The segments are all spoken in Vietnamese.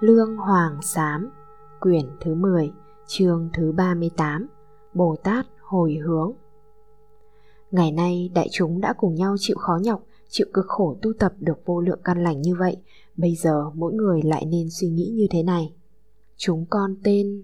Lương Hoàng Sám, quyển thứ 10, chương thứ 38, Bồ Tát hồi hướng. Ngày nay đại chúng đã cùng nhau chịu khó nhọc, chịu cực khổ tu tập được vô lượng căn lành như vậy, bây giờ mỗi người lại nên suy nghĩ như thế này. Chúng con tên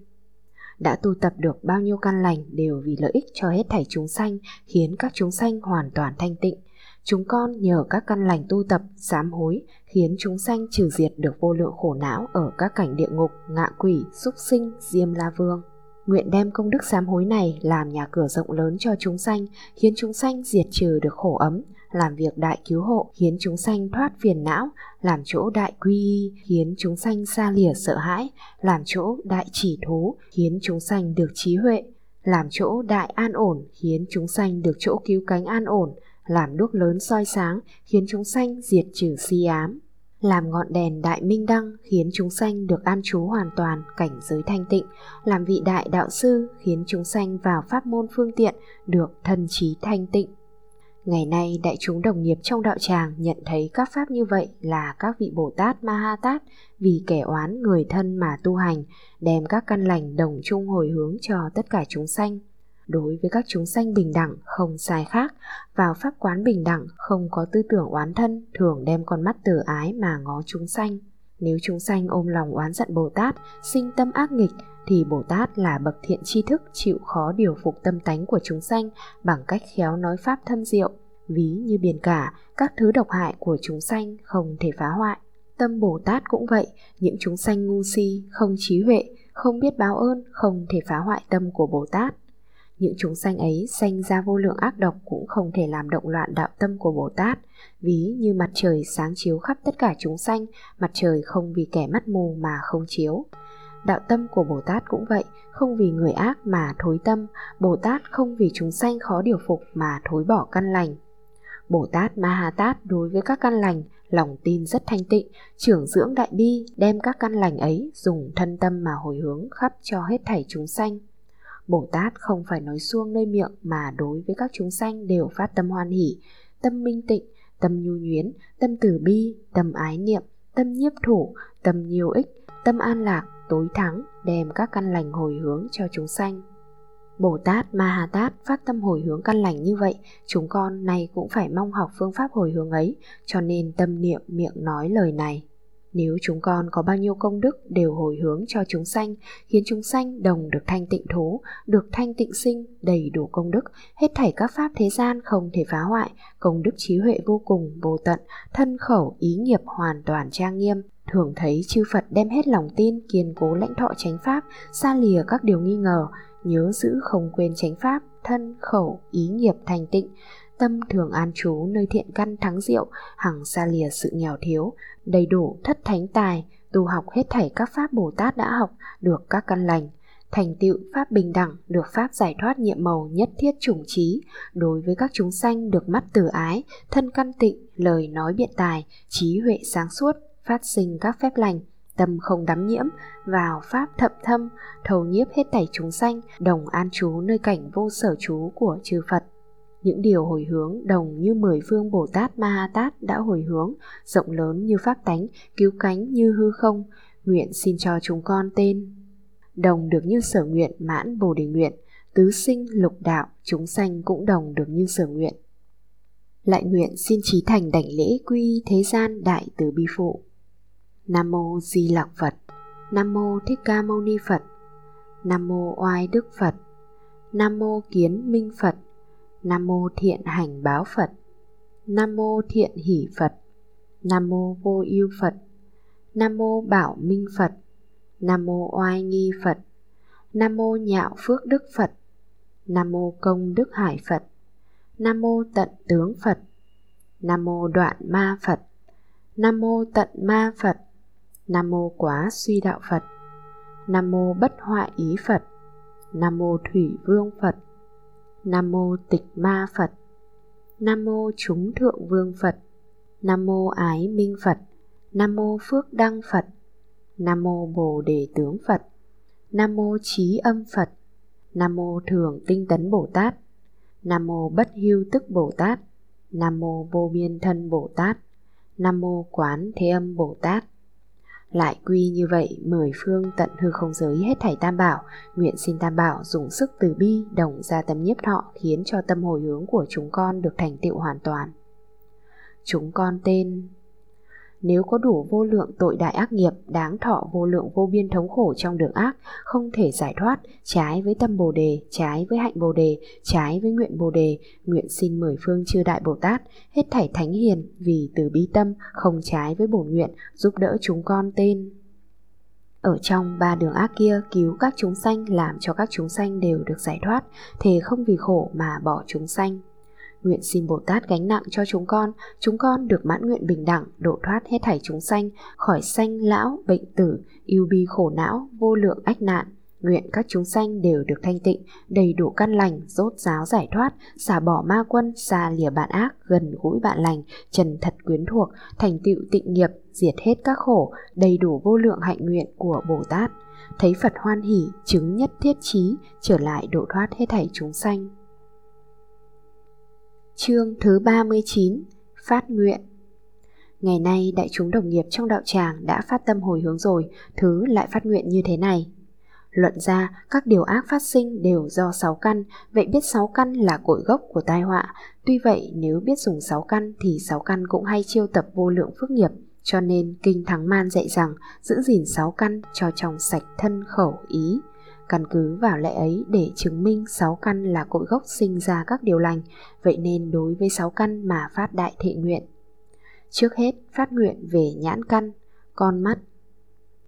đã tu tập được bao nhiêu căn lành đều vì lợi ích cho hết thảy chúng sanh, khiến các chúng sanh hoàn toàn thanh tịnh. Chúng con nhờ các căn lành tu tập, sám hối, khiến chúng sanh trừ diệt được vô lượng khổ não ở các cảnh địa ngục, ngạ quỷ, súc sinh, diêm la vương. Nguyện đem công đức sám hối này làm nhà cửa rộng lớn cho chúng sanh, khiến chúng sanh diệt trừ được khổ ấm, làm việc đại cứu hộ khiến chúng sanh thoát phiền não, làm chỗ đại quy y khiến chúng sanh xa lìa sợ hãi, làm chỗ đại chỉ thú khiến chúng sanh được trí huệ, làm chỗ đại an ổn khiến chúng sanh được chỗ cứu cánh an ổn, làm đuốc lớn soi sáng khiến chúng sanh diệt trừ si ám. Làm ngọn đèn đại minh đăng khiến chúng sanh được an trú hoàn toàn cảnh giới thanh tịnh. Làm vị đại đạo sư khiến chúng sanh vào pháp môn phương tiện được thân trí thanh tịnh. Ngày nay đại chúng đồng nghiệp trong đạo tràng nhận thấy các pháp như vậy là các vị Bồ Tát Ma Ha Tát vì kẻ oán người thân mà tu hành, đem các căn lành đồng chung hồi hướng cho tất cả chúng sanh. Đối với các chúng sanh bình đẳng không sai khác, vào pháp quán bình đẳng không có tư tưởng oán thân, thường đem con mắt từ ái mà ngó chúng sanh. Nếu chúng sanh ôm lòng oán giận Bồ Tát, sinh tâm ác nghịch, thì Bồ Tát là bậc thiện tri thức chịu khó điều phục tâm tánh của chúng sanh bằng cách khéo nói pháp thâm diệu, ví như biển cả, các thứ độc hại của chúng sanh không thể phá hoại. Tâm Bồ Tát cũng vậy, những chúng sanh ngu si, không trí huệ, không biết báo ơn, không thể phá hoại tâm của Bồ Tát. Những chúng sanh ấy sanh ra vô lượng ác độc cũng không thể làm động loạn đạo tâm của Bồ Tát, ví như mặt trời sáng chiếu khắp tất cả chúng sanh, mặt trời không vì kẻ mắt mù mà không chiếu. Đạo tâm của Bồ Tát cũng vậy, không vì người ác mà thối tâm, Bồ Tát không vì chúng sanh khó điều phục mà thối bỏ căn lành. Bồ Tát Ma Ha Tát đối với các căn lành, lòng tin rất thanh tịnh, trưởng dưỡng đại bi, đem các căn lành ấy dùng thân tâm mà hồi hướng khắp cho hết thảy chúng sanh. Bồ Tát không phải nói suông nơi miệng mà đối với các chúng sanh đều phát tâm hoan hỷ, tâm minh tịnh, tâm nhu nhuyến, tâm từ bi, tâm ái niệm, tâm nhiếp thủ, tâm nhiều ích, tâm an lạc, tối thắng, đem các căn lành hồi hướng cho chúng sanh. Bồ Tát Ma Ha Tát phát tâm hồi hướng căn lành như vậy, chúng con này cũng phải mong học phương pháp hồi hướng ấy, cho nên tâm niệm miệng nói lời này. Nếu chúng con có bao nhiêu công đức đều hồi hướng cho chúng sanh, khiến chúng sanh đồng được thanh tịnh thú, được thanh tịnh sinh, đầy đủ công đức, hết thảy các pháp thế gian không thể phá hoại, công đức trí huệ vô cùng, vô tận, thân khẩu, ý nghiệp hoàn toàn trang nghiêm, thường thấy chư Phật đem hết lòng tin kiên cố lãnh thọ chánh pháp, xa lìa các điều nghi ngờ, nhớ giữ không quên chánh pháp, thân, khẩu, ý nghiệp thành tịnh, tâm thường an trú nơi thiện căn thắng diệu, hằng xa lìa sự nghèo thiếu, đầy đủ thất thánh tài, tu học hết thảy các pháp Bồ Tát đã học, được các căn lành, thành tựu pháp bình đẳng, được pháp giải thoát nhiệm màu nhất thiết chủng trí, đối với các chúng sanh được mắt từ ái, thân căn tịnh, lời nói biện tài, trí huệ sáng suốt, phát sinh các phép lành, tâm không đắm nhiễm, vào pháp thậm thâm, thầu nhiếp hết thảy chúng sanh, đồng an trú nơi cảnh vô sở trú của chư Phật. Những điều hồi hướng đồng như mười phương Bồ Tát Ma Ha Tát đã hồi hướng, rộng lớn như pháp tánh, cứu cánh như hư không, nguyện xin cho chúng con tên. Đồng được như sở nguyện mãn Bồ Đề nguyện, tứ sinh lục đạo, chúng sanh cũng đồng được như sở nguyện. Lại nguyện xin trí thành đảnh lễ quy thế gian đại từ bi phụ. Nam mô Di Lặc Phật. Nam mô Thích Ca Mâu Ni Phật. Nam mô Oai Đức Phật. Nam mô Kiến Minh Phật. Nam mô Thiện Hành Báo Phật. Nam mô Thiện Hỷ Phật. Nam mô Vô Ưu Phật. Nam mô Bảo Minh Phật. Nam mô Oai Nghi Phật. Nam mô Nhạo Phước Đức Phật. Nam mô Công Đức Hải Phật. Nam mô Tận Tướng Phật. Nam mô Đoạn Ma Phật. Nam mô Tận Ma Phật. Nam mô Quá Suy Đạo Phật. Nam mô Bất Hoại Ý Phật. Nam mô Thủy Vương Phật. Nam mô Tịch Ma Phật. Nam mô Chúng Thượng Vương Phật. Nam mô Ái Minh Phật. Nam mô Phước Đăng Phật. Nam mô Bồ Đề Tướng Phật. Nam mô Trí Âm Phật. Nam mô Thường Tinh Tấn Bồ Tát. Nam mô Bất Hưu Tức Bồ Tát. Nam mô Vô Biên Thân Bồ Tát. Nam mô Quán Thế Âm Bồ Tát lại quy như vậy, mười phương tận hư không giới hết thảy tam bảo, nguyện xin tam bảo dùng sức từ bi đồng ra tâm nhiếp thọ khiến cho tâm hồi hướng của chúng con được thành tựu hoàn toàn. Chúng con tên nếu có đủ vô lượng tội đại ác nghiệp, đáng thọ vô lượng vô biên thống khổ trong đường ác, không thể giải thoát, trái với tâm bồ đề, trái với hạnh bồ đề, trái với nguyện bồ đề, nguyện xin mười phương chư đại bồ tát, hết thảy thánh hiền, vì từ bi tâm, không trái với bổn nguyện, giúp đỡ chúng con tên. Ở trong ba đường ác kia, cứu các chúng sanh, làm cho các chúng sanh đều được giải thoát, thề không vì khổ mà bỏ chúng sanh. Nguyện xin Bồ Tát gánh nặng cho chúng con, chúng con được mãn nguyện bình đẳng, độ thoát hết thảy chúng sanh, khỏi sanh lão, bệnh tử, yêu bi khổ não, vô lượng ách nạn. Nguyện các chúng sanh đều được thanh tịnh, đầy đủ căn lành, rốt giáo giải thoát, xả bỏ ma quân, xa lìa bạn ác, gần gũi bạn lành, trần thật quyến thuộc, thành tựu tịnh nghiệp, diệt hết các khổ, đầy đủ vô lượng hạnh nguyện của Bồ Tát. Thấy Phật hoan hỷ, chứng nhất thiết trí, trở lại độ thoát hết thảy chúng sanh. Chương thứ 39 Phát nguyện Ngày nay đại chúng đồng nghiệp trong đạo tràng đã phát tâm hồi hướng rồi, thứ lại phát nguyện như thế này. Luận ra, các điều ác phát sinh đều do sáu căn, vậy biết sáu căn là cội gốc của tai họa. Tuy vậy, nếu biết dùng sáu căn thì sáu căn cũng hay chiêu tập vô lượng phước nghiệp, cho nên Kinh Thắng Man dạy rằng giữ gìn sáu căn cho trong sạch thân khẩu ý. Căn cứ vào lẽ ấy để chứng minh sáu căn là cội gốc sinh ra các điều lành, vậy nên đối với sáu căn mà phát đại thệ nguyện. Trước hết phát nguyện về nhãn căn, con mắt,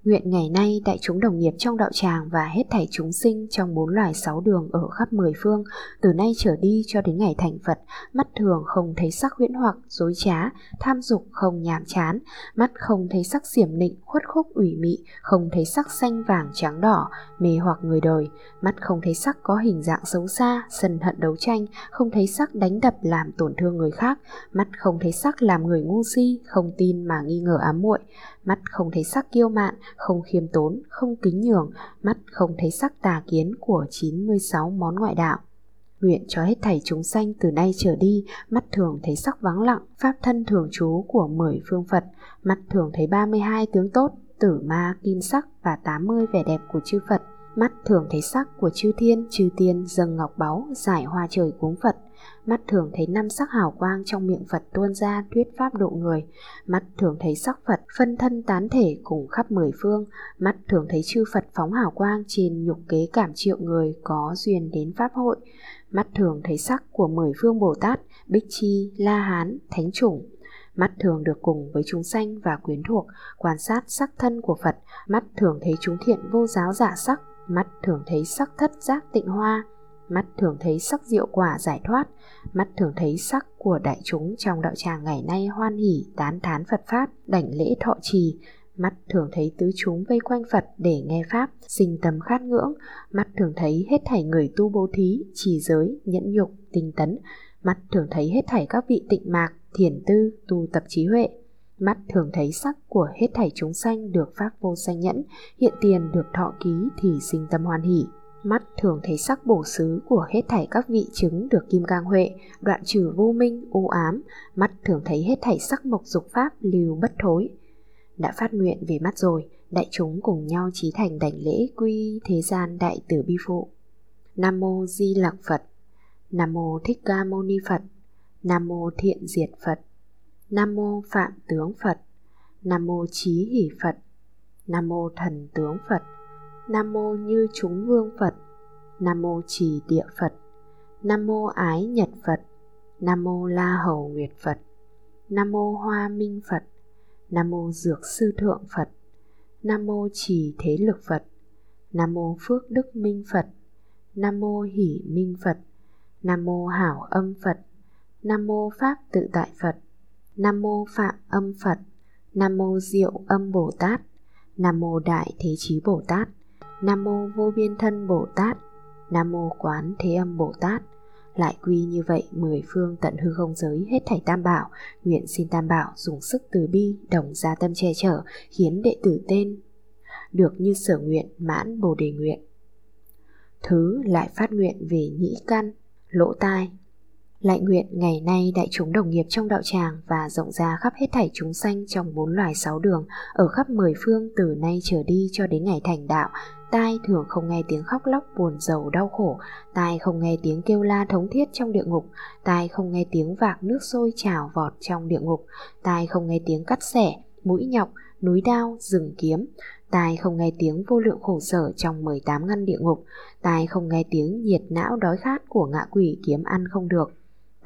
Nguyện ngày nay đại chúng đồng nghiệp trong đạo tràng và hết thảy chúng sinh trong bốn loài sáu đường ở khắp mười phương, từ nay trở đi cho đến ngày thành Phật, mắt thường không thấy sắc huyễn hoặc, dối trá, tham dục không nhàm chán, mắt không thấy sắc xiểm nịnh, khuất khúc ủy mị, không thấy sắc xanh vàng trắng đỏ, mê hoặc người đời, mắt không thấy sắc có hình dạng xấu xa, sân hận đấu tranh, không thấy sắc đánh đập làm tổn thương người khác, mắt không thấy sắc làm người ngu si, không tin mà nghi ngờ ám muội, mắt không thấy sắc kiêu mạn, không khiêm tốn, không kính nhường, mắt không thấy sắc tà kiến của 96 món ngoại đạo. Nguyện cho hết thảy chúng sanh từ nay trở đi, mắt thường thấy sắc vắng lặng, pháp thân thường trú của 10 phương Phật, mắt thường thấy 32 tướng tốt, tử ma, kim sắc và 80 vẻ đẹp của chư Phật, mắt thường thấy sắc của chư thiên, chư tiên, dâng ngọc báu, giải hoa trời cúng Phật, mắt thường thấy năm sắc hào quang trong miệng Phật tuôn ra thuyết pháp độ người, mắt thường thấy sắc Phật phân thân tán thể cùng khắp mười phương, mắt thường thấy chư Phật phóng hào quang trên nhục kế cảm triệu người có duyên đến pháp hội, mắt thường thấy sắc của mười phương Bồ Tát, Bích Chi, La Hán, Thánh Chủng, mắt thường được cùng với chúng sanh và quyến thuộc, quan sát sắc thân của Phật, mắt thường thấy chúng thiện vô giáo giả sắc, mắt thường thấy sắc thất giác tịnh hoa, mắt thường thấy sắc diệu quả giải thoát, mắt thường thấy sắc của đại chúng trong đạo tràng ngày nay hoan hỉ tán thán Phật Pháp, đảnh lễ thọ trì, mắt thường thấy tứ chúng vây quanh Phật để nghe Pháp, sinh tâm khát ngưỡng, mắt thường thấy hết thảy người tu bố thí, trì giới, nhẫn nhục, tinh tấn, mắt thường thấy hết thảy các vị tịnh mạc, thiền tư, tu tập trí huệ, mắt thường thấy sắc của hết thảy chúng sanh được pháp vô sanh nhẫn, hiện tiền được thọ ký thì sinh tâm hoan hỷ mắt thường thấy sắc bổ xứ của hết thảy các vị chứng được kim cang huệ, đoạn trừ vô minh, u ám, mắt thường thấy hết thảy sắc mộc dục pháp lưu bất thối. Đã phát nguyện về mắt rồi, đại chúng cùng nhau trí thành đảnh lễ quy thế gian đại tử bi phụ. Nam mô Di Lặc Phật. Nam mô Thích Ca Mâu Ni Phật. Nam mô Thiện Diệt Phật. Nam mô Phạm Tướng Phật. Nam mô trí Hỷ Phật. Nam mô Thần Tướng Phật. Nam mô Như Chúng Vương Phật. Nam mô Trì Địa Phật. Nam mô Ái Nhật Phật. Nam mô La Hầu Nguyệt Phật. Nam mô Hoa Minh Phật. Nam mô Dược Sư Thượng Phật. Nam mô Trì Thế Lực Phật. Nam mô Phước Đức Minh Phật. Nam mô Hỷ Minh Phật. Nam mô Hảo Âm Phật. Nam mô Pháp Tự Tại Phật. Nam mô Phạm Âm Phật. Nam mô Diệu Âm Bồ Tát. Nam mô Đại Thế Chí Bồ Tát. Nam mô Vô Biên Thân Bồ Tát. Nam mô Quán Thế Âm Bồ Tát. Lại quy như vậy mười phương tận hư không giới hết thảy tam bảo, nguyện xin tam bảo dùng sức từ bi đồng gia tâm che chở, khiến đệ tử tên được như sở nguyện mãn bồ đề nguyện. Thứ lại phát nguyện về nhĩ căn, lỗ tai. lại nguyện ngày nay đại chúng đồng nghiệp trong đạo tràng và rộng ra khắp hết thảy chúng sanh trong bốn loài sáu đường, ở khắp mười phương từ nay trở đi cho đến ngày thành đạo, tai thường không nghe tiếng khóc lóc buồn rầu đau khổ, tai không nghe tiếng kêu la thống thiết trong địa ngục, tai không nghe tiếng vạc nước sôi trào vọt trong địa ngục, tai không nghe tiếng cắt xẻ, mũi nhọc, núi đao, rừng kiếm, tai không nghe tiếng vô lượng khổ sở trong 18 ngăn địa ngục, tai không nghe tiếng nhiệt não đói khát của ngạ quỷ kiếm ăn không được,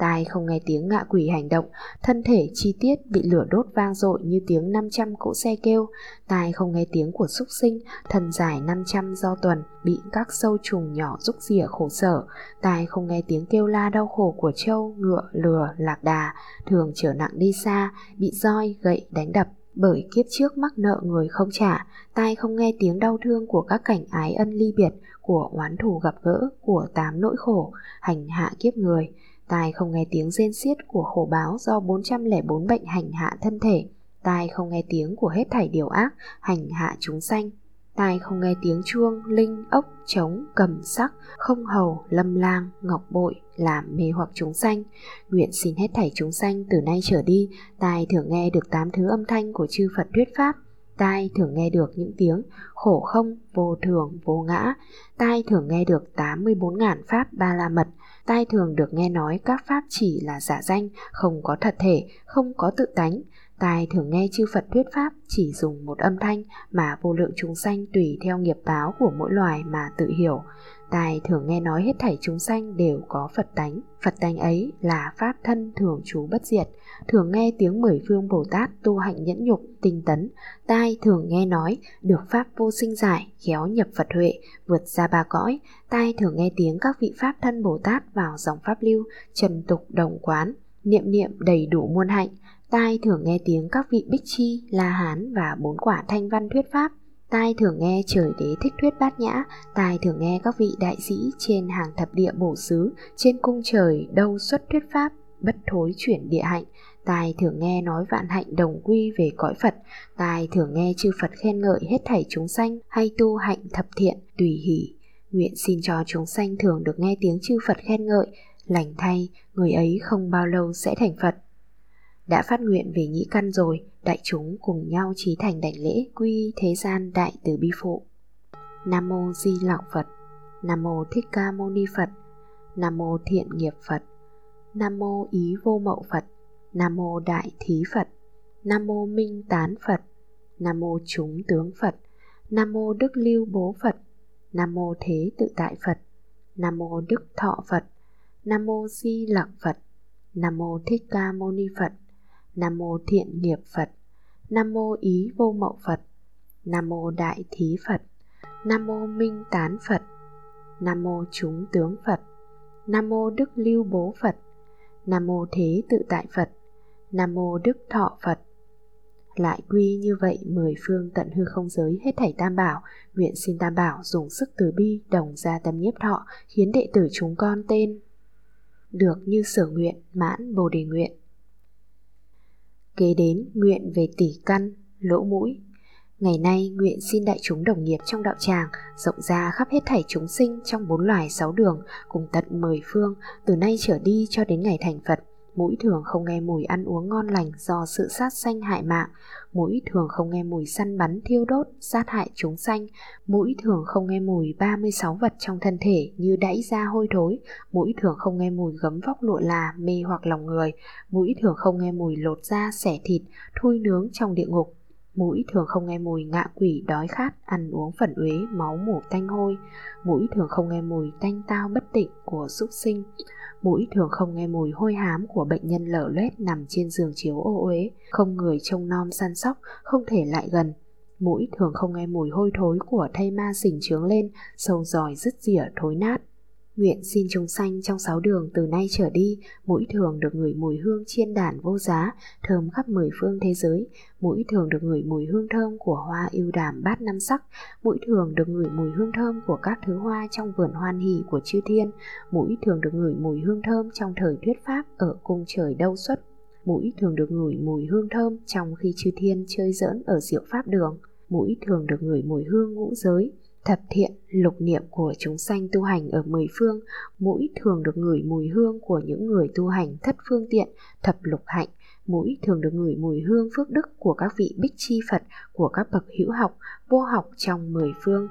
tai không nghe tiếng ngạ quỷ hành động, thân thể chi tiết bị lửa đốt vang dội như tiếng 500 cỗ xe kêu, tai không nghe tiếng của súc sinh, thân dài 500 do tuần bị các sâu trùng nhỏ rúc rỉa khổ sở, tai không nghe tiếng kêu la đau khổ của trâu, ngựa, lừa, lạc đà, thường trở nặng đi xa, bị roi, gậy đánh đập. Bởi kiếp trước mắc nợ người không trả, tai không nghe tiếng đau thương của các cảnh ái ân ly biệt, của oán thù gặp gỡ, của tám nỗi khổ, hành hạ kiếp người, Tai không nghe tiếng rên xiết của khổ báo do 404 bệnh hành hạ thân thể. Tai không nghe tiếng của hết thảy điều ác hành hạ chúng sanh. Tai không nghe tiếng chuông, linh, ốc, trống, cầm sắc, không hầu, lâm lang, ngọc bội, làm mê hoặc chúng sanh. Nguyện xin hết thảy chúng sanh từ nay trở đi, tai thường nghe được tám thứ âm thanh của chư Phật thuyết pháp. Tai thường nghe được những tiếng khổ không, vô thường, vô ngã. Tai thường nghe được 84.000 pháp ba la mật, tai thường được nghe nói các pháp chỉ là giả danh, không có thật thể, không có tự tánh. Tai thường nghe chư Phật thuyết pháp chỉ dùng một âm thanh mà vô lượng chúng sanh tùy theo nghiệp báo của mỗi loài mà tự hiểu tài thường nghe nói hết thảy chúng sanh đều có Phật tánh. Phật tánh ấy là pháp thân thường trú bất diệt. Thường nghe tiếng mười phương Bồ Tát tu hạnh nhẫn nhục, tinh tấn. Tai thường nghe nói được pháp vô sinh giải, khéo nhập Phật huệ, vượt ra ba cõi. Tai thường nghe tiếng các vị pháp thân Bồ Tát vào dòng pháp lưu, trần tục đồng quán, niệm niệm đầy đủ muôn hạnh. Tai thường nghe tiếng các vị Bích Chi, La Hán và bốn quả thanh văn thuyết pháp Tai thường nghe trời đế thích thuyết bát nhã, tai thường nghe các vị đại sĩ trên hàng thập địa bổ xứ, trên cung trời đâu xuất thuyết pháp, bất thối chuyển địa hạnh. Tai thường nghe nói vạn hạnh đồng quy về cõi Phật, tai thường nghe chư Phật khen ngợi hết thảy chúng sanh hay tu hạnh thập thiện tùy hỷ. Nguyện xin cho chúng sanh thường được nghe tiếng chư Phật khen ngợi, lành thay, người ấy không bao lâu sẽ thành Phật đã phát nguyện về nhĩ căn rồi, đại chúng cùng nhau trí thành đảnh lễ quy thế gian đại từ bi phụ. Nam mô Di Lặc Phật. Nam mô Thích Ca Mâu Ni Phật. Nam mô Thiện Nghiệp Phật. Nam mô Ý Vô Mậu Phật. Nam mô Đại Thí Phật. Nam mô Minh Tán Phật. Nam mô Chúng Tướng Phật. Nam mô Đức Lưu Bố Phật. Nam mô Thế Tự Tại Phật. Nam mô Đức Thọ Phật. Nam mô Di Lặc Phật. Nam mô Thích Ca Mâu Ni Phật. Nam mô Thiện Nghiệp Phật. Nam mô Ý Vô Mậu Phật. Nam mô Đại Thí Phật. Nam mô Minh Tán Phật. Nam mô Chúng Tướng Phật. Nam mô Đức Lưu Bố Phật. Nam mô Thế Tự Tại Phật. Nam mô Đức Thọ Phật. Lại quy như vậy mười phương tận hư không giới hết thảy tam bảo, nguyện xin tam bảo dùng sức từ bi đồng ra tâm nhiếp thọ, khiến đệ tử chúng con tên được như sở nguyện mãn bồ đề nguyện kế đến nguyện về tỷ căn, lỗ mũi. Ngày nay nguyện xin đại chúng đồng nghiệp trong đạo tràng rộng ra khắp hết thảy chúng sinh trong bốn loài sáu đường cùng tận mười phương từ nay trở đi cho đến ngày thành Phật mũi thường không nghe mùi ăn uống ngon lành do sự sát sanh hại mạng, mũi thường không nghe mùi săn bắn thiêu đốt, sát hại chúng sanh, mũi thường không nghe mùi 36 vật trong thân thể như đẫy da hôi thối, mũi thường không nghe mùi gấm vóc lụa là mê hoặc lòng người, mũi thường không nghe mùi lột da xẻ thịt, thui nướng trong địa ngục, mũi thường không nghe mùi ngạ quỷ đói khát ăn uống phẩn uế máu mủ tanh hôi. Mũi thường không nghe mùi tanh tao bất tịnh của súc sinh mũi thường không nghe mùi hôi hám của bệnh nhân lở loét nằm trên giường chiếu ô uế, không người trông nom săn sóc, không thể lại gần. Mũi thường không nghe mùi hôi thối của thây ma sình trướng lên, sâu giỏi rứt rỉa thối nát. Nguyện xin chúng sanh trong sáu đường từ nay trở đi, mũi thường được ngửi mùi hương chiên đản vô giá, thơm khắp mười phương thế giới. Mũi thường được ngửi mùi hương thơm của hoa yêu đàm bát năm sắc. Mũi thường được ngửi mùi hương thơm của các thứ hoa trong vườn hoan hỷ của chư thiên. Mũi thường được ngửi mùi hương thơm trong thời thuyết pháp ở cung trời đâu xuất. Mũi thường được ngửi mùi hương thơm trong khi chư thiên chơi giỡn ở diệu pháp đường. Mũi thường được ngửi mùi hương ngũ giới thập thiện lục niệm của chúng sanh tu hành ở mười phương mũi thường được ngửi mùi hương của những người tu hành thất phương tiện thập lục hạnh mũi thường được ngửi mùi hương phước đức của các vị bích chi Phật, của các bậc hữu học, vô học trong mười phương.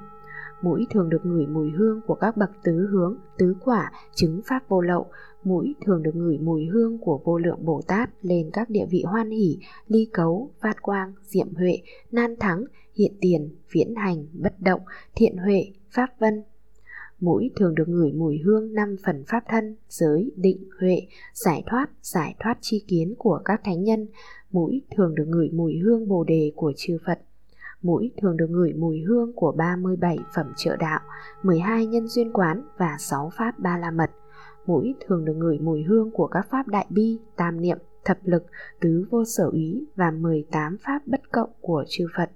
Mũi thường được ngửi mùi hương của các bậc tứ hướng, tứ quả, chứng pháp vô lậu. Mũi thường được ngửi mùi hương của vô lượng Bồ Tát lên các địa vị hoan hỷ, ly cấu, phát quang, diệm huệ, nan thắng, hiện tiền, viễn hành, bất động, thiện huệ, pháp vân, mũi thường được ngửi mùi hương năm phần pháp thân, giới, định, huệ, giải thoát, giải thoát chi kiến của các thánh nhân. Mũi thường được ngửi mùi hương bồ đề của chư Phật. Mũi thường được ngửi mùi hương của 37 phẩm trợ đạo, 12 nhân duyên quán và 6 pháp ba la mật. Mũi thường được ngửi mùi hương của các pháp đại bi, tam niệm, thập lực, tứ vô sở úy và 18 pháp bất cộng của chư Phật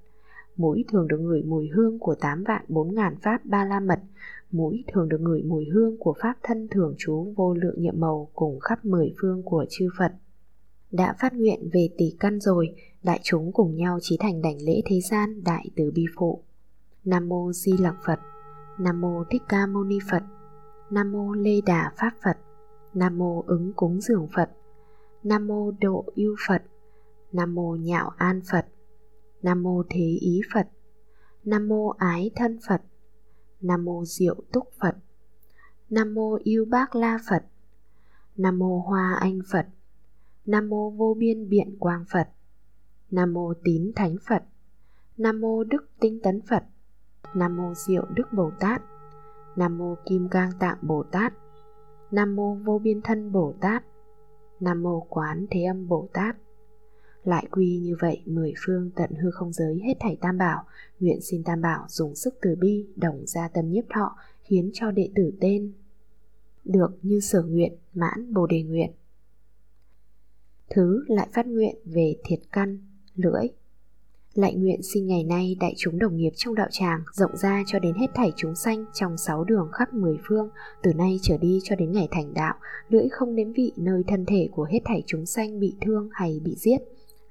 mũi thường được ngửi mùi hương của 8 vạn 4 ngàn pháp ba la mật, mũi thường được ngửi mùi hương của pháp thân thường trú vô lượng nhiệm màu cùng khắp mười phương của chư Phật. Đã phát nguyện về tỷ căn rồi, đại chúng cùng nhau trí thành đảnh lễ thế gian đại từ bi phụ. Nam mô Di Lặc Phật, Nam mô Thích Ca Mâu Ni Phật, Nam mô Lê Đà Pháp Phật, Nam mô ứng cúng dường Phật, Nam mô Độ yêu Phật, Nam mô Nhạo An Phật, Nam mô Thế Ý Phật, Nam mô Ái Thân Phật, Nam mô Diệu Túc Phật Nam mô Yêu Bác La Phật Nam mô Hoa Anh Phật Nam mô Vô Biên Biện Quang Phật Nam mô Tín Thánh Phật Nam mô Đức Tinh Tấn Phật Nam mô Diệu Đức Bồ Tát Nam mô Kim Cang Tạng Bồ Tát. Nam mô Vô Biên Thân Bồ Tát. Nam mô Quán Thế Âm Bồ Tát. Lại quy như vậy, mười phương tận hư không giới hết thảy tam bảo, nguyện xin tam bảo dùng sức từ bi, đồng ra tâm nhiếp thọ khiến cho đệ tử tên. Được như sở nguyện, mãn bồ đề nguyện. Thứ lại phát nguyện về thiệt căn, lưỡi lại nguyện xin ngày nay đại chúng đồng nghiệp trong đạo tràng rộng ra cho đến hết thảy chúng sanh trong sáu đường khắp mười phương, từ nay trở đi cho đến ngày thành đạo, lưỡi không nếm vị nơi thân thể của hết thảy chúng sanh bị thương hay bị giết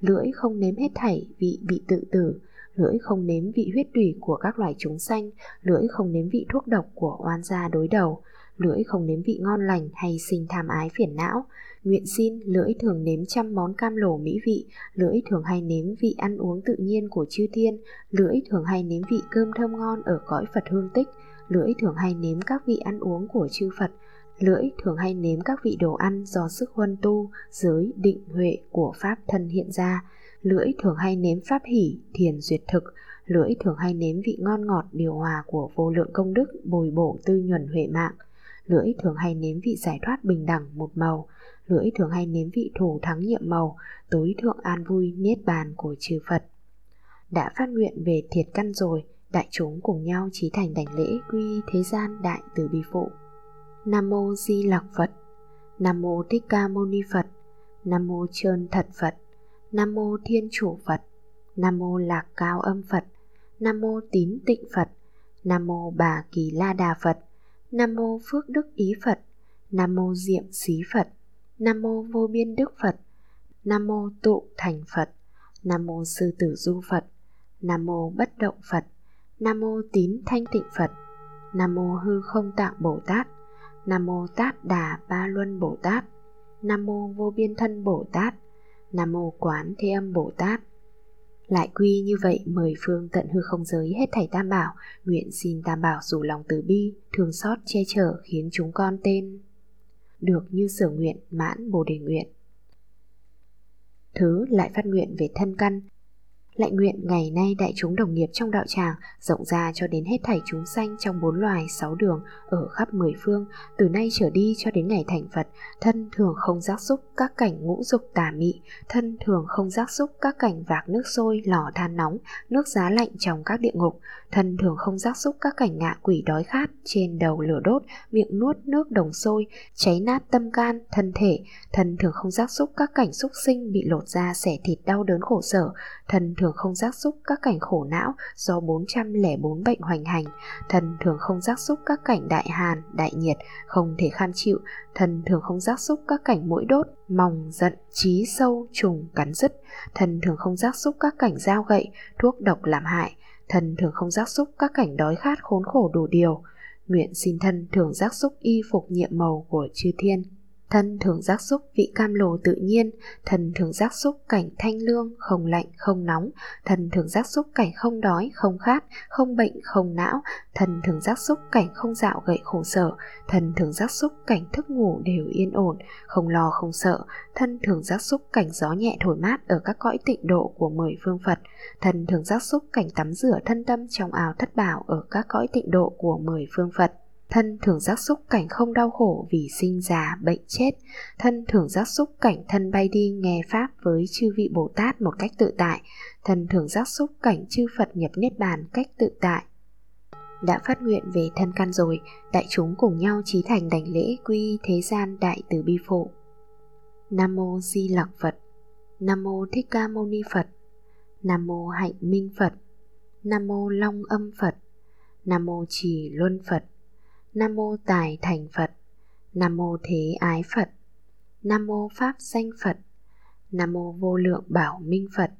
lưỡi không nếm hết thảy vị bị tự tử, lưỡi không nếm vị huyết tủy của các loài chúng sanh, lưỡi không nếm vị thuốc độc của oan gia đối đầu, lưỡi không nếm vị ngon lành hay sinh tham ái phiền não. Nguyện xin lưỡi thường nếm trăm món cam lổ mỹ vị, lưỡi thường hay nếm vị ăn uống tự nhiên của chư thiên, lưỡi thường hay nếm vị cơm thơm ngon ở cõi Phật hương tích, lưỡi thường hay nếm các vị ăn uống của chư Phật, Lưỡi thường hay nếm các vị đồ ăn do sức huân tu, giới, định, huệ của Pháp thân hiện ra. Lưỡi thường hay nếm Pháp hỷ, thiền duyệt thực. Lưỡi thường hay nếm vị ngon ngọt điều hòa của vô lượng công đức, bồi bổ tư nhuần huệ mạng. Lưỡi thường hay nếm vị giải thoát bình đẳng một màu. Lưỡi thường hay nếm vị thù thắng nhiệm màu, tối thượng an vui niết bàn của chư Phật. Đã phát nguyện về thiệt căn rồi, đại chúng cùng nhau trí thành đảnh lễ quy thế gian đại từ bi phụ. Nam mô Di Lặc Phật. Nam mô Thích Ca Mâu Ni Phật. Nam mô Trơn Thật Phật. Nam mô Thiên Chủ Phật. Nam mô Lạc Cao Âm Phật. Nam mô Tín Tịnh Phật. Nam mô Bà Kỳ La Đà Phật. Nam mô Phước Đức Ý Phật. Nam mô Diệm Xí Phật. Nam mô Vô Biên Đức Phật. Nam mô Tụ Thành Phật. Nam mô Sư Tử Du Phật. Nam mô Bất Động Phật. Nam mô Tín Thanh Tịnh Phật. Nam mô Hư Không Tạng Bồ Tát. Nam mô Tát Đà Ba Luân Bồ Tát. Nam mô Vô Biên Thân Bồ Tát. Nam mô Quán Thế Âm Bồ Tát. Lại quy như vậy mời phương tận hư không giới hết thảy tam bảo, nguyện xin tam bảo dù lòng từ bi, thương xót che chở khiến chúng con tên được như sở nguyện mãn bồ đề nguyện. Thứ lại phát nguyện về thân căn. Lại nguyện ngày nay đại chúng đồng nghiệp trong đạo tràng rộng ra cho đến hết thảy chúng sanh trong bốn loài sáu đường ở khắp mười phương, từ nay trở đi cho đến ngày thành phật, thân thường không giác xúc các cảnh ngũ dục tà mị, thân thường không giác xúc các cảnh vạc nước sôi, lò than nóng, nước giá lạnh trong các địa ngục thân thường không giác xúc các cảnh ngạ quỷ đói khát, trên đầu lửa đốt, miệng nuốt nước đồng sôi, cháy nát tâm can, thân thể. Thân thường không giác xúc các cảnh xúc sinh bị lột da, xẻ thịt, đau đớn khổ sở. Thân thường không giác xúc các cảnh khổ não do 404 bệnh hoành hành. Thân thường không giác xúc các cảnh đại hàn, đại nhiệt, không thể kham chịu. Thân thường không giác xúc các cảnh mũi đốt, mòng, giận trí sâu, trùng, cắn rứt. Thân thường không giác xúc các cảnh dao gậy, thuốc độc làm hại thân thường không giác xúc, các cảnh đói khát khốn khổ đủ điều. Nguyện xin thân thường giác xúc y phục nhiệm màu của chư thiên thân thường giác xúc vị cam lồ tự nhiên thân thường giác xúc cảnh thanh lương, không lạnh, không nóng thân thường giác xúc cảnh không đói, không khát, không bệnh, không não thân thường giác xúc cảnh không dạo gậy khổ sở thân thường giác xúc cảnh thức ngủ đều yên ổn, không lo không sợ, thân thường giác xúc cảnh gió nhẹ thổi mát ở các cõi tịnh độ của mười phương phật thân thường giác xúc cảnh tắm rửa thân tâm trong ảo thất bảo ở các cõi tịnh độ của mười phương phật thân thường giác xúc cảnh không đau khổ vì sinh già, bệnh chết. Thân thường giác xúc cảnh thân bay đi nghe pháp với chư vị bồ tát một cách tự tại. Thân thường giác xúc cảnh chư phật nhập niết bàn cách tự tại. Đã phát nguyện về thân căn rồi, đại chúng cùng nhau trí thành đảnh lễ quy thế gian đại từ bi phụ nam mô di lặc phật. Nam mô thích ca mâu ni phật. Nam mô hạnh minh phật. Nam mô long âm phật. Nam mô trì luân phật. Nam mô Tài Thành Phật Nam mô Thế Ái Phật Nam mô Pháp Danh Phật Nam mô Vô Lượng Bảo Minh Phật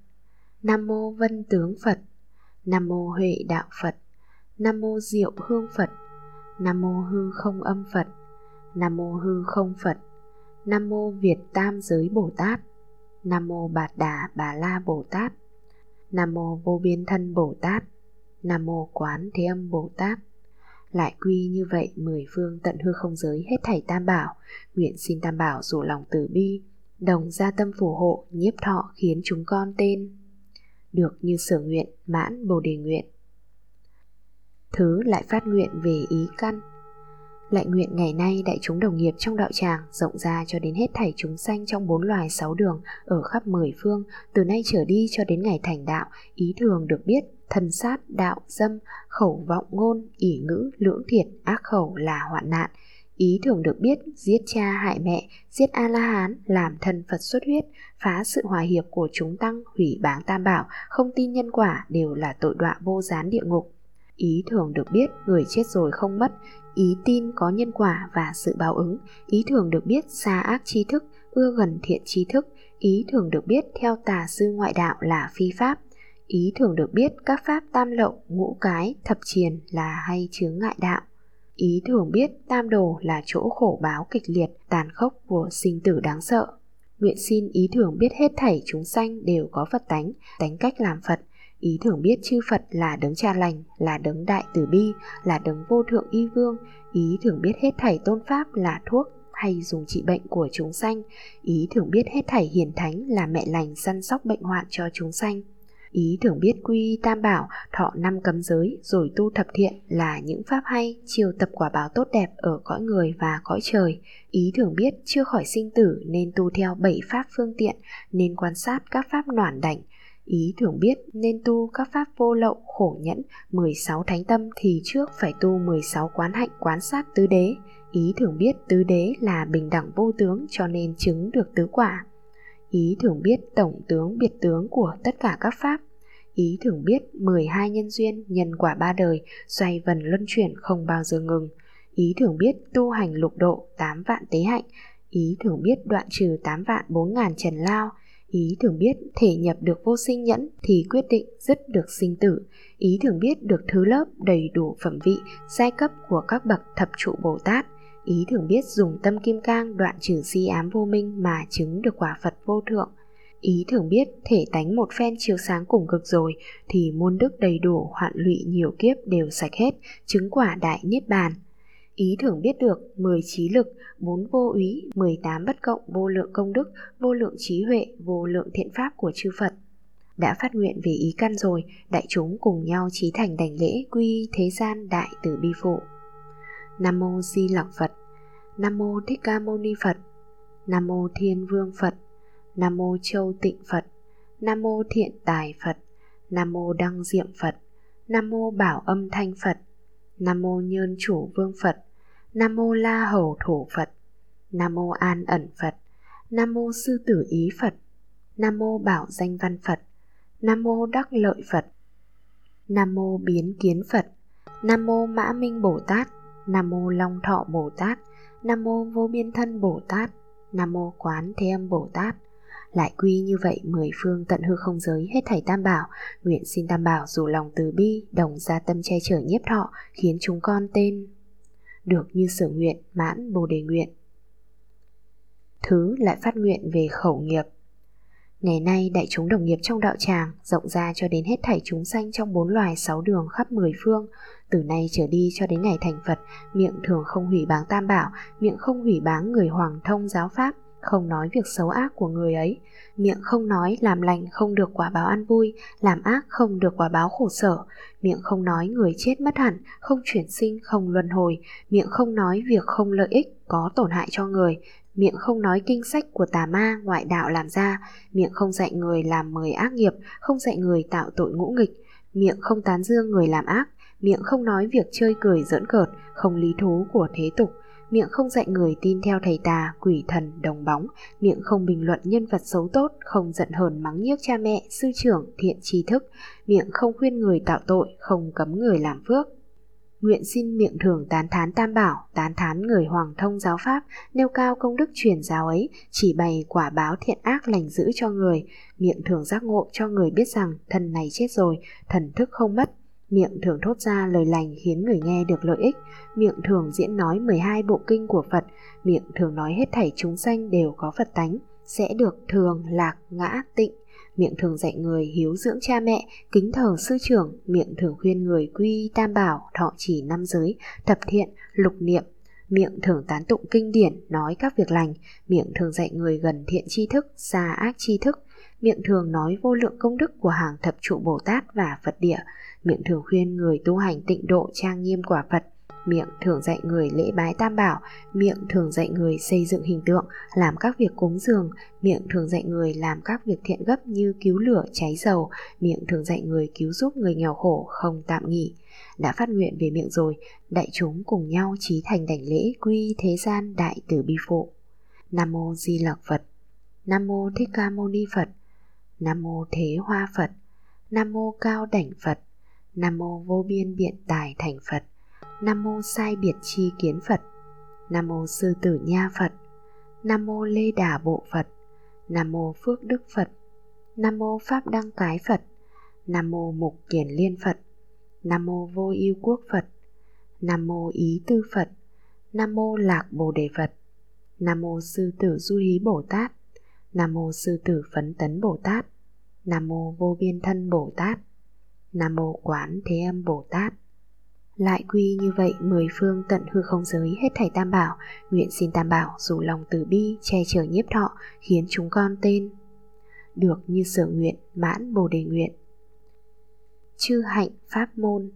Nam mô Vân Tướng Phật Nam mô Huệ Đạo Phật Nam mô Diệu Hương Phật Nam mô Hư Không Âm Phật Nam mô Hư Không Phật Nam mô Việt Tam Giới Bồ Tát Nam mô Bạt Đà Bà La Bồ Tát Nam mô Vô Biên Thân Bồ Tát Nam mô Quán Thế Âm Bồ Tát lại quy như vậy, mười phương tận hư không giới hết thảy tam bảo. Nguyện xin tam bảo rủ lòng từ bi, đồng gia tâm phù hộ, nhiếp thọ khiến chúng con tên. Được như sở nguyện, mãn bồ đề nguyện. Thứ lại phát nguyện về ý căn lại nguyện ngày nay đại chúng đồng nghiệp trong đạo tràng rộng ra cho đến hết thảy chúng sanh trong bốn loài sáu đường ở khắp mười phương, từ nay trở đi cho đến ngày thành đạo, ý thường được biết, thân sát, đạo, dâm, khẩu, vọng, ngôn, ỷ ngữ, lưỡng thiệt, ác khẩu là hoạn nạn. Ý thường được biết, giết cha, hại mẹ, giết a la hán làm thân phật xuất huyết, phá sự hòa hiệp của chúng tăng, hủy báng tam bảo, không tin nhân quả đều là tội đọa vô gián địa ngục. Ý thường được biết, người chết rồi không mất ý tin có nhân quả và sự báo ứng, ý thường được biết xa ác tri thức, ưa gần thiện tri thức, ý thường được biết theo tà sư ngoại đạo là phi pháp, ý thường được biết các pháp tam lậu, ngũ cái, thập triền là hay chướng ngại đạo, ý thường biết tam đồ là chỗ khổ báo kịch liệt, tàn khốc của sinh tử đáng sợ. Nguyện xin ý thường biết hết thảy chúng sanh đều có phật tánh tánh cách làm phật ý thường biết chư phật là đấng cha lành, là đấng đại Từ bi, là đấng vô thượng y vương. Ý thường biết hết thảy tôn pháp là thuốc hay dùng trị bệnh của chúng sanh. Ý thường biết hết thảy hiền thánh là mẹ lành săn sóc bệnh hoạn cho chúng sanh. Ý thường biết quy tam bảo, thọ năm cấm giới, rồi tu thập thiện là những pháp hay chiều tập quả báo tốt đẹp ở cõi người và cõi trời. Ý thường biết chưa khỏi sinh tử nên tu theo bảy pháp phương tiện, nên quan sát các pháp noản đảnh Ý thường biết nên tu các pháp vô lậu, khổ nhẫn 16 thánh tâm thì trước phải tu 16 quán hạnh, quán sát tứ đế. Ý thường biết tứ đế là bình đẳng vô tướng cho nên chứng được tứ quả. Ý thường biết tổng tướng, biệt tướng của tất cả các pháp. Ý thường biết 12 nhân duyên, nhân quả ba đời, xoay vần luân chuyển không bao giờ ngừng. Ý thường biết tu hành lục độ 8 vạn tế hạnh. Ý thường biết đoạn trừ 8 vạn 4 ngàn trần lao Ý thường biết thể nhập được vô sinh nhẫn thì quyết định dứt được sinh tử. Ý thường biết được thứ lớp đầy đủ phẩm vị, giai cấp của các bậc thập trụ Bồ Tát. Ý thường biết dùng tâm kim cang đoạn trừ si ám vô minh mà chứng được quả Phật vô thượng. Ý thường biết thể tánh một phen chiếu sáng cùng cực rồi thì muôn đức đầy đủ hoạn lụy nhiều kiếp đều sạch hết, chứng quả đại niết bàn. Ý thường biết được 10 trí lực, 4 vô úy, 18 bất cộng vô lượng công đức, vô lượng trí huệ, vô lượng thiện pháp của chư Phật. Đã phát nguyện về ý căn rồi, đại chúng cùng nhau trí thành đảnh lễ quy thế gian đại từ bi phụ. Nam mô Di Lặc Phật, Nam mô Thích Ca Mâu Ni Phật, Nam mô Thiên Vương Phật, Nam mô Châu Tịnh Phật, Nam mô Thiện Tài Phật, Nam mô Đăng Diệm Phật, Nam mô Bảo Âm Thanh Phật, Nam mô Nhơn Chủ Vương Phật, Nam mô La Hầu Thủ Phật, Nam mô An Ẩn Phật, Nam mô Sư Tử Ý Phật, Nam mô Bảo Danh Văn Phật, Nam mô Đắc Lợi Phật, Nam mô Biến Kiến Phật, Nam mô Mã Minh Bồ Tát, Nam mô Long Thọ Bồ Tát, Nam mô Vô Biên Thân Bồ Tát, Nam mô Quán Thế Âm Bồ Tát lại quy như vậy mười phương tận hư không giới hết thảy tam bảo. Nguyện xin tam bảo dù lòng từ bi đồng gia tâm che chở nhiếp thọ khiến chúng con tên được như sở nguyện mãn bồ đề nguyện. Thứ lại phát nguyện về khẩu nghiệp. Ngày nay đại chúng đồng nghiệp trong đạo tràng rộng ra cho đến hết thảy chúng sanh trong bốn loài sáu đường khắp mười phương. Từ nay trở đi cho đến ngày thành Phật, miệng thường không hủy báng tam bảo, miệng không hủy báng người hoàng thông giáo pháp, không nói việc xấu ác của người ấy. Miệng không nói làm lành không được quả báo ăn vui, làm ác không được quả báo khổ sở. Miệng không nói người chết mất hẳn, không chuyển sinh, không luân hồi. Miệng không nói việc không lợi ích, có tổn hại cho người miệng không nói kinh sách của tà ma ngoại đạo làm ra, miệng không dạy người làm mười ác nghiệp, không dạy người tạo tội ngũ nghịch, miệng không tán dương người làm ác, miệng không nói việc chơi cười giỡn cợt, không lý thú của thế tục, miệng không dạy người tin theo thầy tà, quỷ thần, đồng bóng, miệng không bình luận nhân vật xấu tốt, không giận hờn mắng nhiếc cha mẹ, sư trưởng, thiện tri thức, miệng không khuyên người tạo tội, không cấm người làm phước, Nguyện xin miệng thường tán thán tam bảo, tán thán người hoàng thông giáo pháp, nêu cao công đức truyền giáo ấy, chỉ bày quả báo thiện ác lành giữ cho người, miệng thường giác ngộ cho người biết rằng thần này chết rồi, thần thức không mất, miệng thường thốt ra lời lành khiến người nghe được lợi ích, miệng thường diễn nói 12 bộ kinh của Phật, miệng thường nói hết thảy chúng sanh đều có Phật tánh, sẽ được thường, lạc, ngã, tịnh, miệng thường dạy người hiếu dưỡng cha mẹ, kính thờ sư trưởng, miệng thường khuyên người quy tam bảo, thọ chỉ năm giới, thập thiện, lục niệm, miệng thường tán tụng kinh điển, nói các việc lành, miệng thường dạy người gần thiện tri thức, xa ác tri thức, miệng thường nói vô lượng công đức của hàng thập trụ Bồ Tát và Phật địa, miệng thường khuyên người tu hành tịnh độ trang nghiêm quả Phật, miệng thường dạy người lễ bái tam bảo, miệng thường dạy người xây dựng hình tượng, làm các việc cúng dường, miệng thường dạy người làm các việc thiện gấp như cứu lửa, cháy dầu, miệng thường dạy người cứu giúp người nghèo khổ không tạm nghỉ. Đã phát nguyện về miệng rồi, đại chúng cùng nhau trí thành đảnh lễ quy thế gian đại tử bi phụ. Nam mô Di Lặc Phật. Nam mô Thích Ca Mâu Ni Phật. Nam mô Thế Hoa Phật. Nam mô Cao Đảnh Phật. Nam mô Vô Biên Biện Tài Thành Phật. Nam mô Sai Biệt Chi Kiến Phật Nam mô Sư Tử Nha Phật Nam mô Lê Đà Bộ Phật Nam mô Phước Đức Phật Nam mô Pháp Đăng Cái Phật Nam mô Mục Kiền Liên Phật Nam mô Vô Ưu Quốc Phật Nam mô Ý Tư Phật Nam mô Lạc Bồ Đề Phật Nam mô Sư Tử Du Hí Bồ Tát Nam mô Sư Tử Phấn Tấn Bồ Tát Nam mô Vô Biên Thân Bồ Tát. Nam mô Quán Thế Âm Bồ Tát. Lại quy như vậy, mười phương tận hư không giới, hết thảy tam bảo, Nguyện xin tam bảo, dù lòng từ bi, che chở nhiếp thọ, Khiến chúng con tên Được như sở nguyện, mãn bồ đề nguyện. Chư hạnh pháp môn,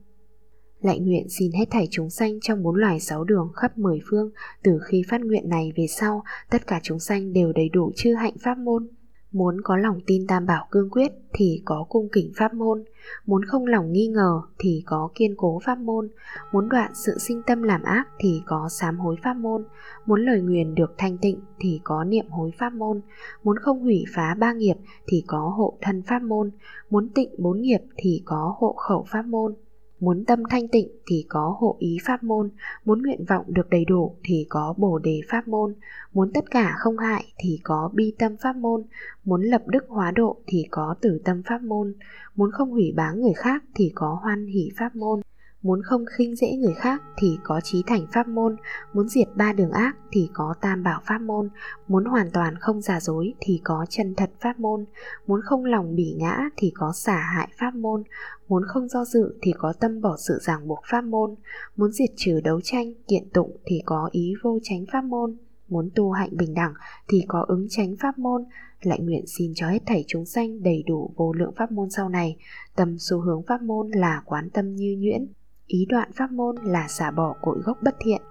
lại nguyện xin hết thảy chúng sanh trong bốn loài sáu đường khắp mười phương, Từ khi phát nguyện này về sau, Tất cả chúng sanh đều đầy đủ chư hạnh pháp môn. Muốn có lòng tin tam bảo cương quyết thì có cung kính pháp môn, muốn không lòng nghi ngờ thì có kiên cố pháp môn, muốn đoạn sự sinh tâm làm ác thì có sám hối pháp môn, muốn lời nguyền được thanh tịnh thì có niệm hối pháp môn, muốn không hủy phá ba nghiệp thì có hộ thân pháp môn, muốn tịnh bốn nghiệp thì có hộ khẩu pháp môn. Muốn tâm thanh tịnh thì có hộ ý pháp môn, muốn nguyện vọng được đầy đủ thì có bồ đề pháp môn, muốn tất cả không hại thì có bi tâm pháp môn, muốn lập đức hóa độ thì có tử tâm pháp môn, muốn không hủy báng người khác thì có hoan hỷ pháp môn. Muốn không khinh dễ người khác thì có trí thành pháp môn, muốn diệt ba đường ác thì có tam bảo pháp môn, muốn hoàn toàn không giả dối thì có chân thật pháp môn, muốn không lòng bỉ ngã thì có xả hại pháp môn, muốn không do dự thì có tâm bỏ sự ràng buộc pháp môn, muốn diệt trừ đấu tranh, kiện tụng thì có ý vô tránh pháp môn, muốn tu hạnh bình đẳng thì có ứng tránh pháp môn, lại nguyện xin cho hết thảy chúng sanh đầy đủ vô lượng pháp môn sau này, tâm xu hướng pháp môn là quán tâm như nhuyễn, ý đoạn pháp môn là xả bỏ cội gốc bất thiện.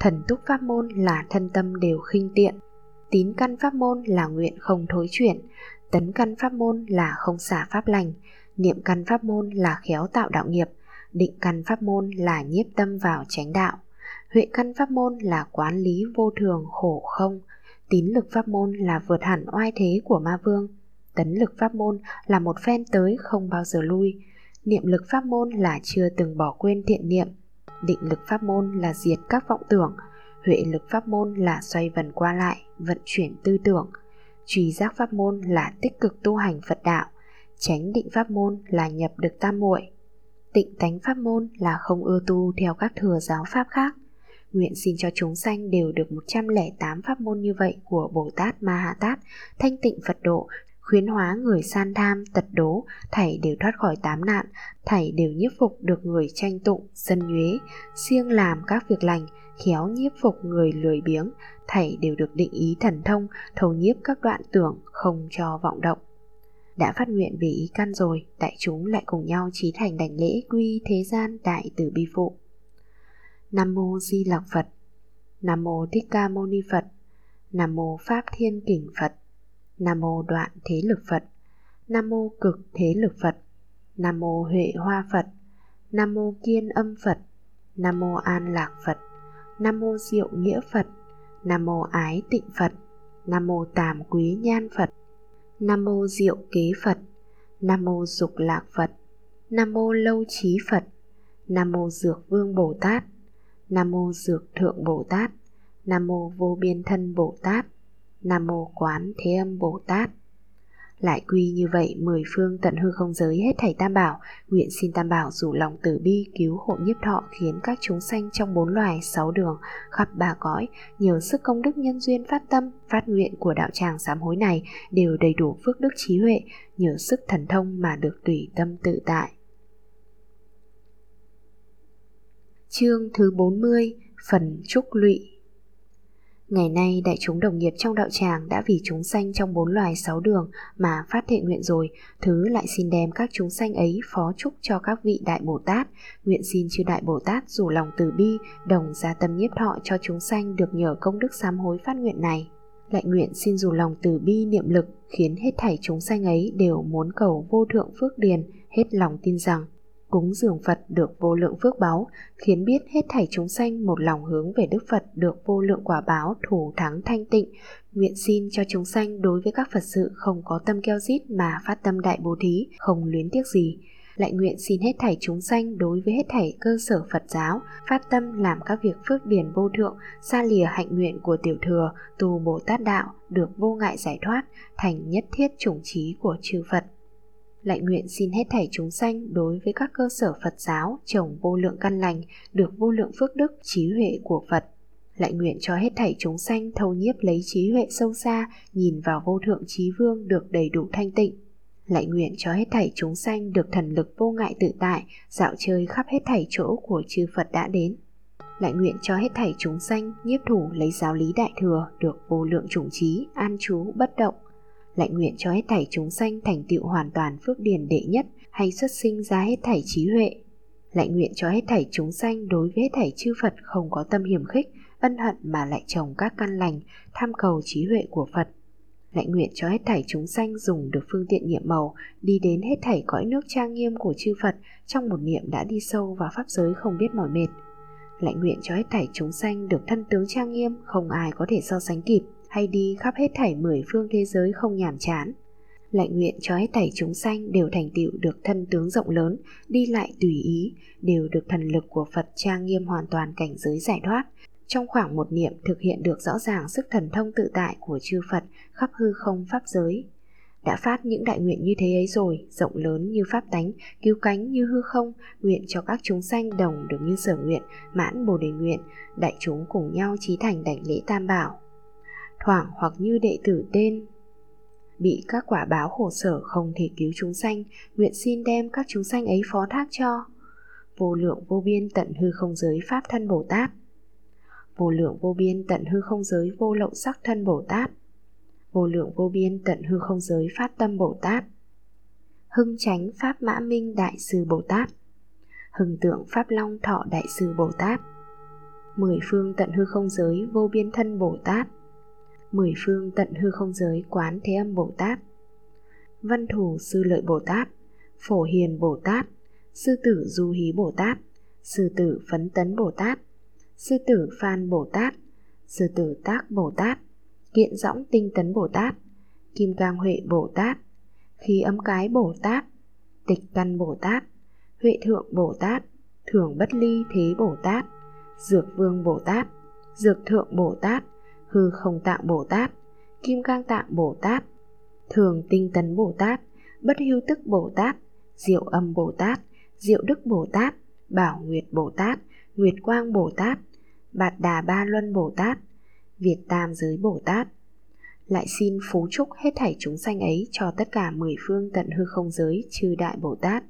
Thần túc pháp môn là thân tâm đều khinh tiện. Tín căn pháp môn là nguyện không thối chuyển. Tấn căn pháp môn là không xả pháp lành. Niệm căn pháp môn là khéo tạo đạo nghiệp. Định căn pháp môn là nhiếp tâm vào chánh đạo. Huệ căn pháp môn là quán lý vô thường, khổ không. Tín lực pháp môn là vượt hẳn oai thế của ma vương. Tấn lực pháp môn là một phen tới không bao giờ lui. Niệm lực pháp môn là chưa từng bỏ quên thiện niệm Định lực pháp môn là diệt các vọng tưởng Huệ lực pháp môn là xoay vần qua lại, vận chuyển tư tưởng truy giác pháp môn là tích cực tu hành Phật đạo, tránh định pháp môn là nhập được tam muội. Tịnh tánh pháp môn là không ưa tu theo các thừa giáo pháp khác. Nguyện xin cho chúng sanh đều được 108 pháp môn như vậy của Bồ Tát Ma Ha Tát, thanh tịnh Phật độ, khuyến hóa người san tham, tật đố, thảy đều thoát khỏi tám nạn, thảy đều nhiếp phục được người tranh tụng, dân nhuế, siêng làm các việc lành, khéo nhiếp phục người lười biếng, thảy đều được định ý thần thông, thầu nhiếp các đoạn tưởng, không cho vọng động. Đã phát nguyện về ý căn rồi, đại chúng lại cùng nhau trí thành đảnh lễ quy thế gian đại từ bi phụ. Nam mô Di Lặc Phật. Nam mô Thích Ca Mâu Ni Phật. Nam mô Pháp Thiên Kình Phật. Nam mô Đoạn Thế Lực Phật. Nam mô Cực Thế Lực Phật. Nam mô Huệ Hoa Phật. Nam mô Kiên Âm Phật. Nam mô An Lạc Phật. Nam mô Diệu Nghĩa Phật. Nam mô Ái Tịnh Phật. Nam mô Tàm Quý Nhan Phật. Nam mô Diệu Kế Phật. Nam mô Dục Lạc Phật. Nam mô Lâu Trí Phật. Nam mô Dược Vương Bồ Tát. Nam mô Dược Thượng Bồ Tát. Nam mô Vô Biên Thân Bồ Tát. Nam mô Quán Thế Âm Bồ Tát. Lại quy như vậy mười phương tận hư không giới hết thảy tam bảo, nguyện xin tam bảo rủ lòng từ bi cứu hộ nhiếp thọ khiến các chúng sanh trong bốn loài sáu đường khắp ba cõi nhờ sức công đức nhân duyên phát tâm phát nguyện của đạo tràng sám hối này đều đầy đủ phước đức trí huệ nhờ sức thần thông mà được tùy tâm tự tại. Chương thứ 40 Phần Trúc Lụy Ngày nay đại chúng đồng nghiệp trong đạo tràng đã vì chúng sanh trong bốn loài sáu đường mà phát thệ nguyện rồi, thứ lại xin đem các chúng sanh ấy phó chúc cho các vị đại Bồ Tát, nguyện xin chư đại Bồ Tát dù lòng từ bi, đồng gia tâm nhiếp thọ cho chúng sanh được nhờ công đức sám hối phát nguyện này. Lại nguyện xin dù lòng từ bi niệm lực khiến hết thảy chúng sanh ấy đều muốn cầu vô thượng phước điền, hết lòng tin rằng cúng dường Phật được vô lượng phước báo, khiến biết hết thảy chúng sanh một lòng hướng về Đức Phật được vô lượng quả báo thủ thắng thanh tịnh. Nguyện xin cho chúng sanh đối với các Phật sự không có tâm keo dít mà phát tâm đại bố thí, không luyến tiếc gì. Lại nguyện xin hết thảy chúng sanh đối với hết thảy cơ sở Phật giáo, phát tâm làm các việc phước điển vô thượng, xa lìa hạnh nguyện của tiểu thừa, tu Bồ Tát Đạo, được vô ngại giải thoát, thành nhất thiết chủng trí của chư Phật lại nguyện xin hết thảy chúng sanh đối với các cơ sở Phật giáo trồng vô lượng căn lành, được vô lượng phước đức, trí huệ của Phật. Lại nguyện cho hết thảy chúng sanh thâu nhiếp lấy trí huệ sâu xa, nhìn vào vô thượng trí vương được đầy đủ thanh tịnh. Lại nguyện cho hết thảy chúng sanh được thần lực vô ngại tự tại, dạo chơi khắp hết thảy chỗ của chư Phật đã đến. Lại nguyện cho hết thảy chúng sanh nhiếp thủ lấy giáo lý đại thừa được vô lượng chủng trí, an trú, bất động, lại nguyện cho hết thảy chúng sanh thành tựu hoàn toàn phước điền đệ nhất hay xuất sinh ra hết thảy trí huệ lại nguyện cho hết thảy chúng sanh đối với hết thảy chư Phật không có tâm hiểm khích, ân hận mà lại trồng các căn lành, tham cầu trí huệ của Phật. Lại nguyện cho hết thảy chúng sanh dùng được phương tiện nhiệm màu, đi đến hết thảy cõi nước trang nghiêm của chư Phật, trong một niệm đã đi sâu vào pháp giới không biết mỏi mệt. Lại nguyện cho hết thảy chúng sanh được thân tướng trang nghiêm, không ai có thể so sánh kịp hay đi khắp hết thảy mười phương thế giới không nhàm chán. Lại nguyện cho hết thảy chúng sanh đều thành tựu được thân tướng rộng lớn, đi lại tùy ý, đều được thần lực của Phật trang nghiêm hoàn toàn cảnh giới giải thoát. Trong khoảng một niệm thực hiện được rõ ràng sức thần thông tự tại của chư Phật khắp hư không pháp giới. Đã phát những đại nguyện như thế ấy rồi, rộng lớn như pháp tánh, cứu cánh như hư không, nguyện cho các chúng sanh đồng được như sở nguyện, mãn bồ đề nguyện, đại chúng cùng nhau trí thành đảnh lễ tam bảo thoảng hoặc như đệ tử tên. Bị các quả báo khổ sở không thể cứu chúng sanh, nguyện xin đem các chúng sanh ấy phó thác cho. Vô lượng vô biên tận hư không giới pháp thân bồ tát. Vô lượng vô biên tận hư không giới vô lậu sắc thân bồ tát. Vô lượng vô biên tận hư không giới phát tâm bồ tát. Hưng chánh pháp mã minh đại sư bồ tát. Hưng tượng pháp long thọ đại sư bồ tát. Mười phương tận hư không giới vô biên thân bồ tát mười phương tận hư không giới quán thế âm bồ tát văn thủ sư lợi bồ tát phổ hiền bồ tát sư tử du hí bồ tát sư tử phấn tấn bồ tát sư tử phan bồ tát sư tử tác bồ tát kiện dõng tinh tấn bồ tát kim cang huệ bồ tát khí ấm cái bồ tát tịch căn bồ tát huệ thượng bồ tát thường bất ly thế bồ tát dược vương bồ tát dược thượng bồ tát hư không tạng Bồ Tát, Kim Cang Tạng Bồ Tát, Thường Tinh Tấn Bồ Tát, Bất Hưu Tức Bồ Tát, Diệu Âm Bồ Tát, Diệu Đức Bồ Tát, Bảo Nguyệt Bồ Tát, Nguyệt Quang Bồ Tát, Bạt Đà Ba Luân Bồ Tát, Việt Tam Giới Bồ Tát. Lại xin phú chúc hết thảy chúng sanh ấy cho tất cả mười phương tận hư không giới chư đại Bồ Tát.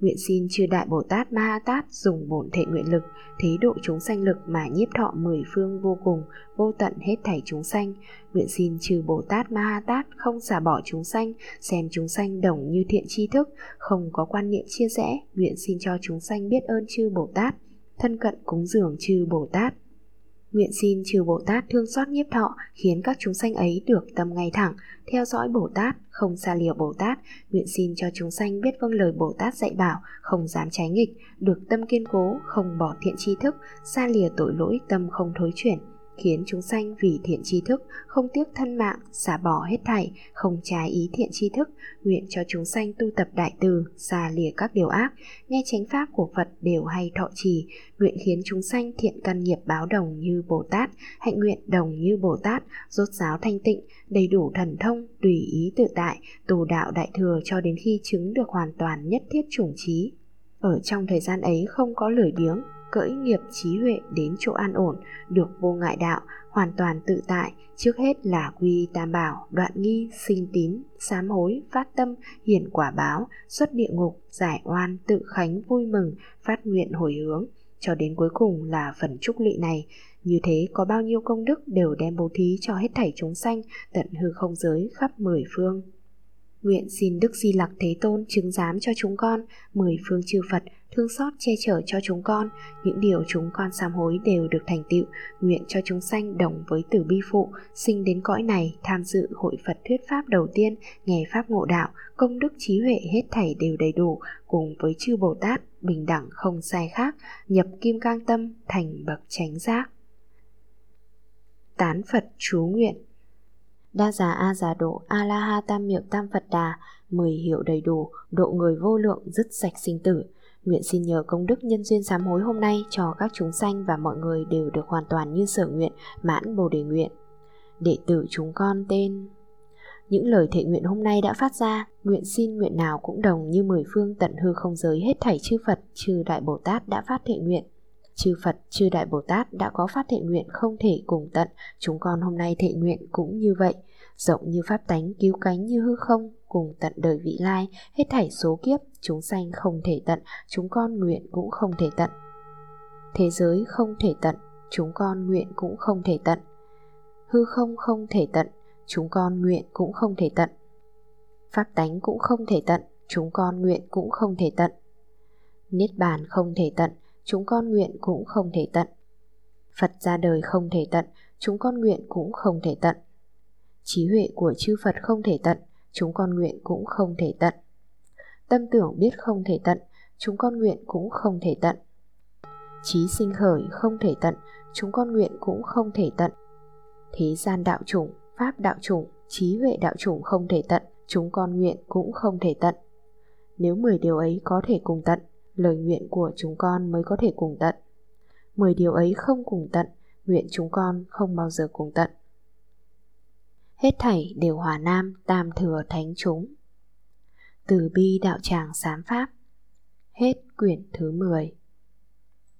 Nguyện xin chư đại Bồ Tát Ma Ha Tát dùng bổn thể nguyện lực, thế độ chúng sanh lực mà nhiếp thọ mười phương vô cùng, vô tận hết thảy chúng sanh. Nguyện xin chư Bồ Tát Ma Ha Tát không xả bỏ chúng sanh, xem chúng sanh đồng như thiện tri thức, không có quan niệm chia rẽ. Nguyện xin cho chúng sanh biết ơn chư Bồ Tát, thân cận cúng dường chư Bồ Tát. Nguyện xin trừ Bồ Tát thương xót nhiếp thọ, khiến các chúng sanh ấy được tâm ngay thẳng, theo dõi Bồ Tát, không xa lìa Bồ Tát. Nguyện xin cho chúng sanh biết vâng lời Bồ Tát dạy bảo, không dám trái nghịch, được tâm kiên cố, không bỏ thiện tri thức, xa lìa tội lỗi, tâm không thối chuyển, khiến chúng sanh vì thiện tri thức, không tiếc thân mạng, xả bỏ hết thảy, không trái ý thiện tri thức, nguyện cho chúng sanh tu tập đại từ xa lìa các điều ác, nghe chánh pháp của phật đều hay thọ trì. Nguyện khiến chúng sanh thiện căn nghiệp báo đồng như bồ tát, hạnh nguyện đồng như bồ tát, rốt giáo thanh tịnh, đầy đủ thần thông, tùy ý tự tại, tù đạo đại thừa cho đến khi chứng được hoàn toàn nhất thiết chủng trí. Ở trong thời gian ấy không có lười biếng cưỡi nghiệp trí huệ đến chỗ an ổn, được vô ngại đạo, hoàn toàn tự tại, trước hết là quy tam bảo, đoạn nghi, sinh tín, sám hối, phát tâm, hiển quả báo, xuất địa ngục, giải oan, tự khánh vui mừng, phát nguyện hồi hướng, cho đến cuối cùng là phần trúc lụy này. Như thế có bao nhiêu công đức đều đem bố thí cho hết thảy chúng sanh, tận hư không giới khắp mười phương. Nguyện xin Đức Di Lặc Thế Tôn chứng giám cho chúng con, mười phương chư Phật, thương xót che chở cho chúng con, những điều chúng con sám hối đều được thành tựu, nguyện cho chúng sanh đồng với tử bi phụ, sinh đến cõi này, tham dự hội Phật thuyết pháp đầu tiên, nghe pháp ngộ đạo, công đức trí huệ hết thảy đều đầy đủ, cùng với chư Bồ Tát, bình đẳng không sai khác, nhập kim cang tâm, thành bậc chánh giác. Tán Phật chú nguyện. Đa già A già độ A la ha tam miệu tam Phật đà Mười hiệu đầy đủ Độ người vô lượng dứt sạch sinh tử. Nguyện xin nhờ công đức nhân duyên sám hối hôm nay cho các chúng sanh và mọi người đều được hoàn toàn như sở nguyện, mãn bồ đề nguyện. Đệ tử chúng con tên những lời thệ nguyện hôm nay đã phát ra, nguyện xin nguyện nào cũng đồng như mười phương tận hư không giới hết thảy chư Phật, chư Đại Bồ Tát đã phát thệ nguyện. Chư Phật, chư Đại Bồ Tát đã có phát thệ nguyện không thể cùng tận, chúng con hôm nay thệ nguyện cũng như vậy, rộng như pháp tánh cứu cánh như hư không, cùng tận đời vị lai, hết thảy số kiếp, chúng sanh không thể tận, chúng con nguyện cũng không thể tận. Thế giới không thể tận, chúng con nguyện cũng không thể tận. Hư không không thể tận, chúng con nguyện cũng không thể tận. Pháp tánh cũng không thể tận, chúng con nguyện cũng không thể tận. Niết bàn không thể tận, chúng con nguyện cũng không thể tận. Phật ra đời không thể tận, chúng con nguyện cũng không thể tận. Trí huệ của chư Phật không thể tận, chúng con nguyện cũng không thể tận. Tâm tưởng biết không thể tận, chúng con nguyện cũng không thể tận. Trí sinh khởi không thể tận, chúng con nguyện cũng không thể tận. Thế gian đạo chủng, pháp đạo chủng, trí huệ đạo chủng không thể tận, chúng con nguyện cũng không thể tận. Nếu 10 điều ấy có thể cùng tận, lời nguyện của chúng con mới có thể cùng tận. 10 điều ấy không cùng tận, nguyện chúng con không bao giờ cùng tận hết thảy đều hòa nam tam thừa thánh chúng. Từ bi đạo tràng sám pháp Hết quyển thứ 10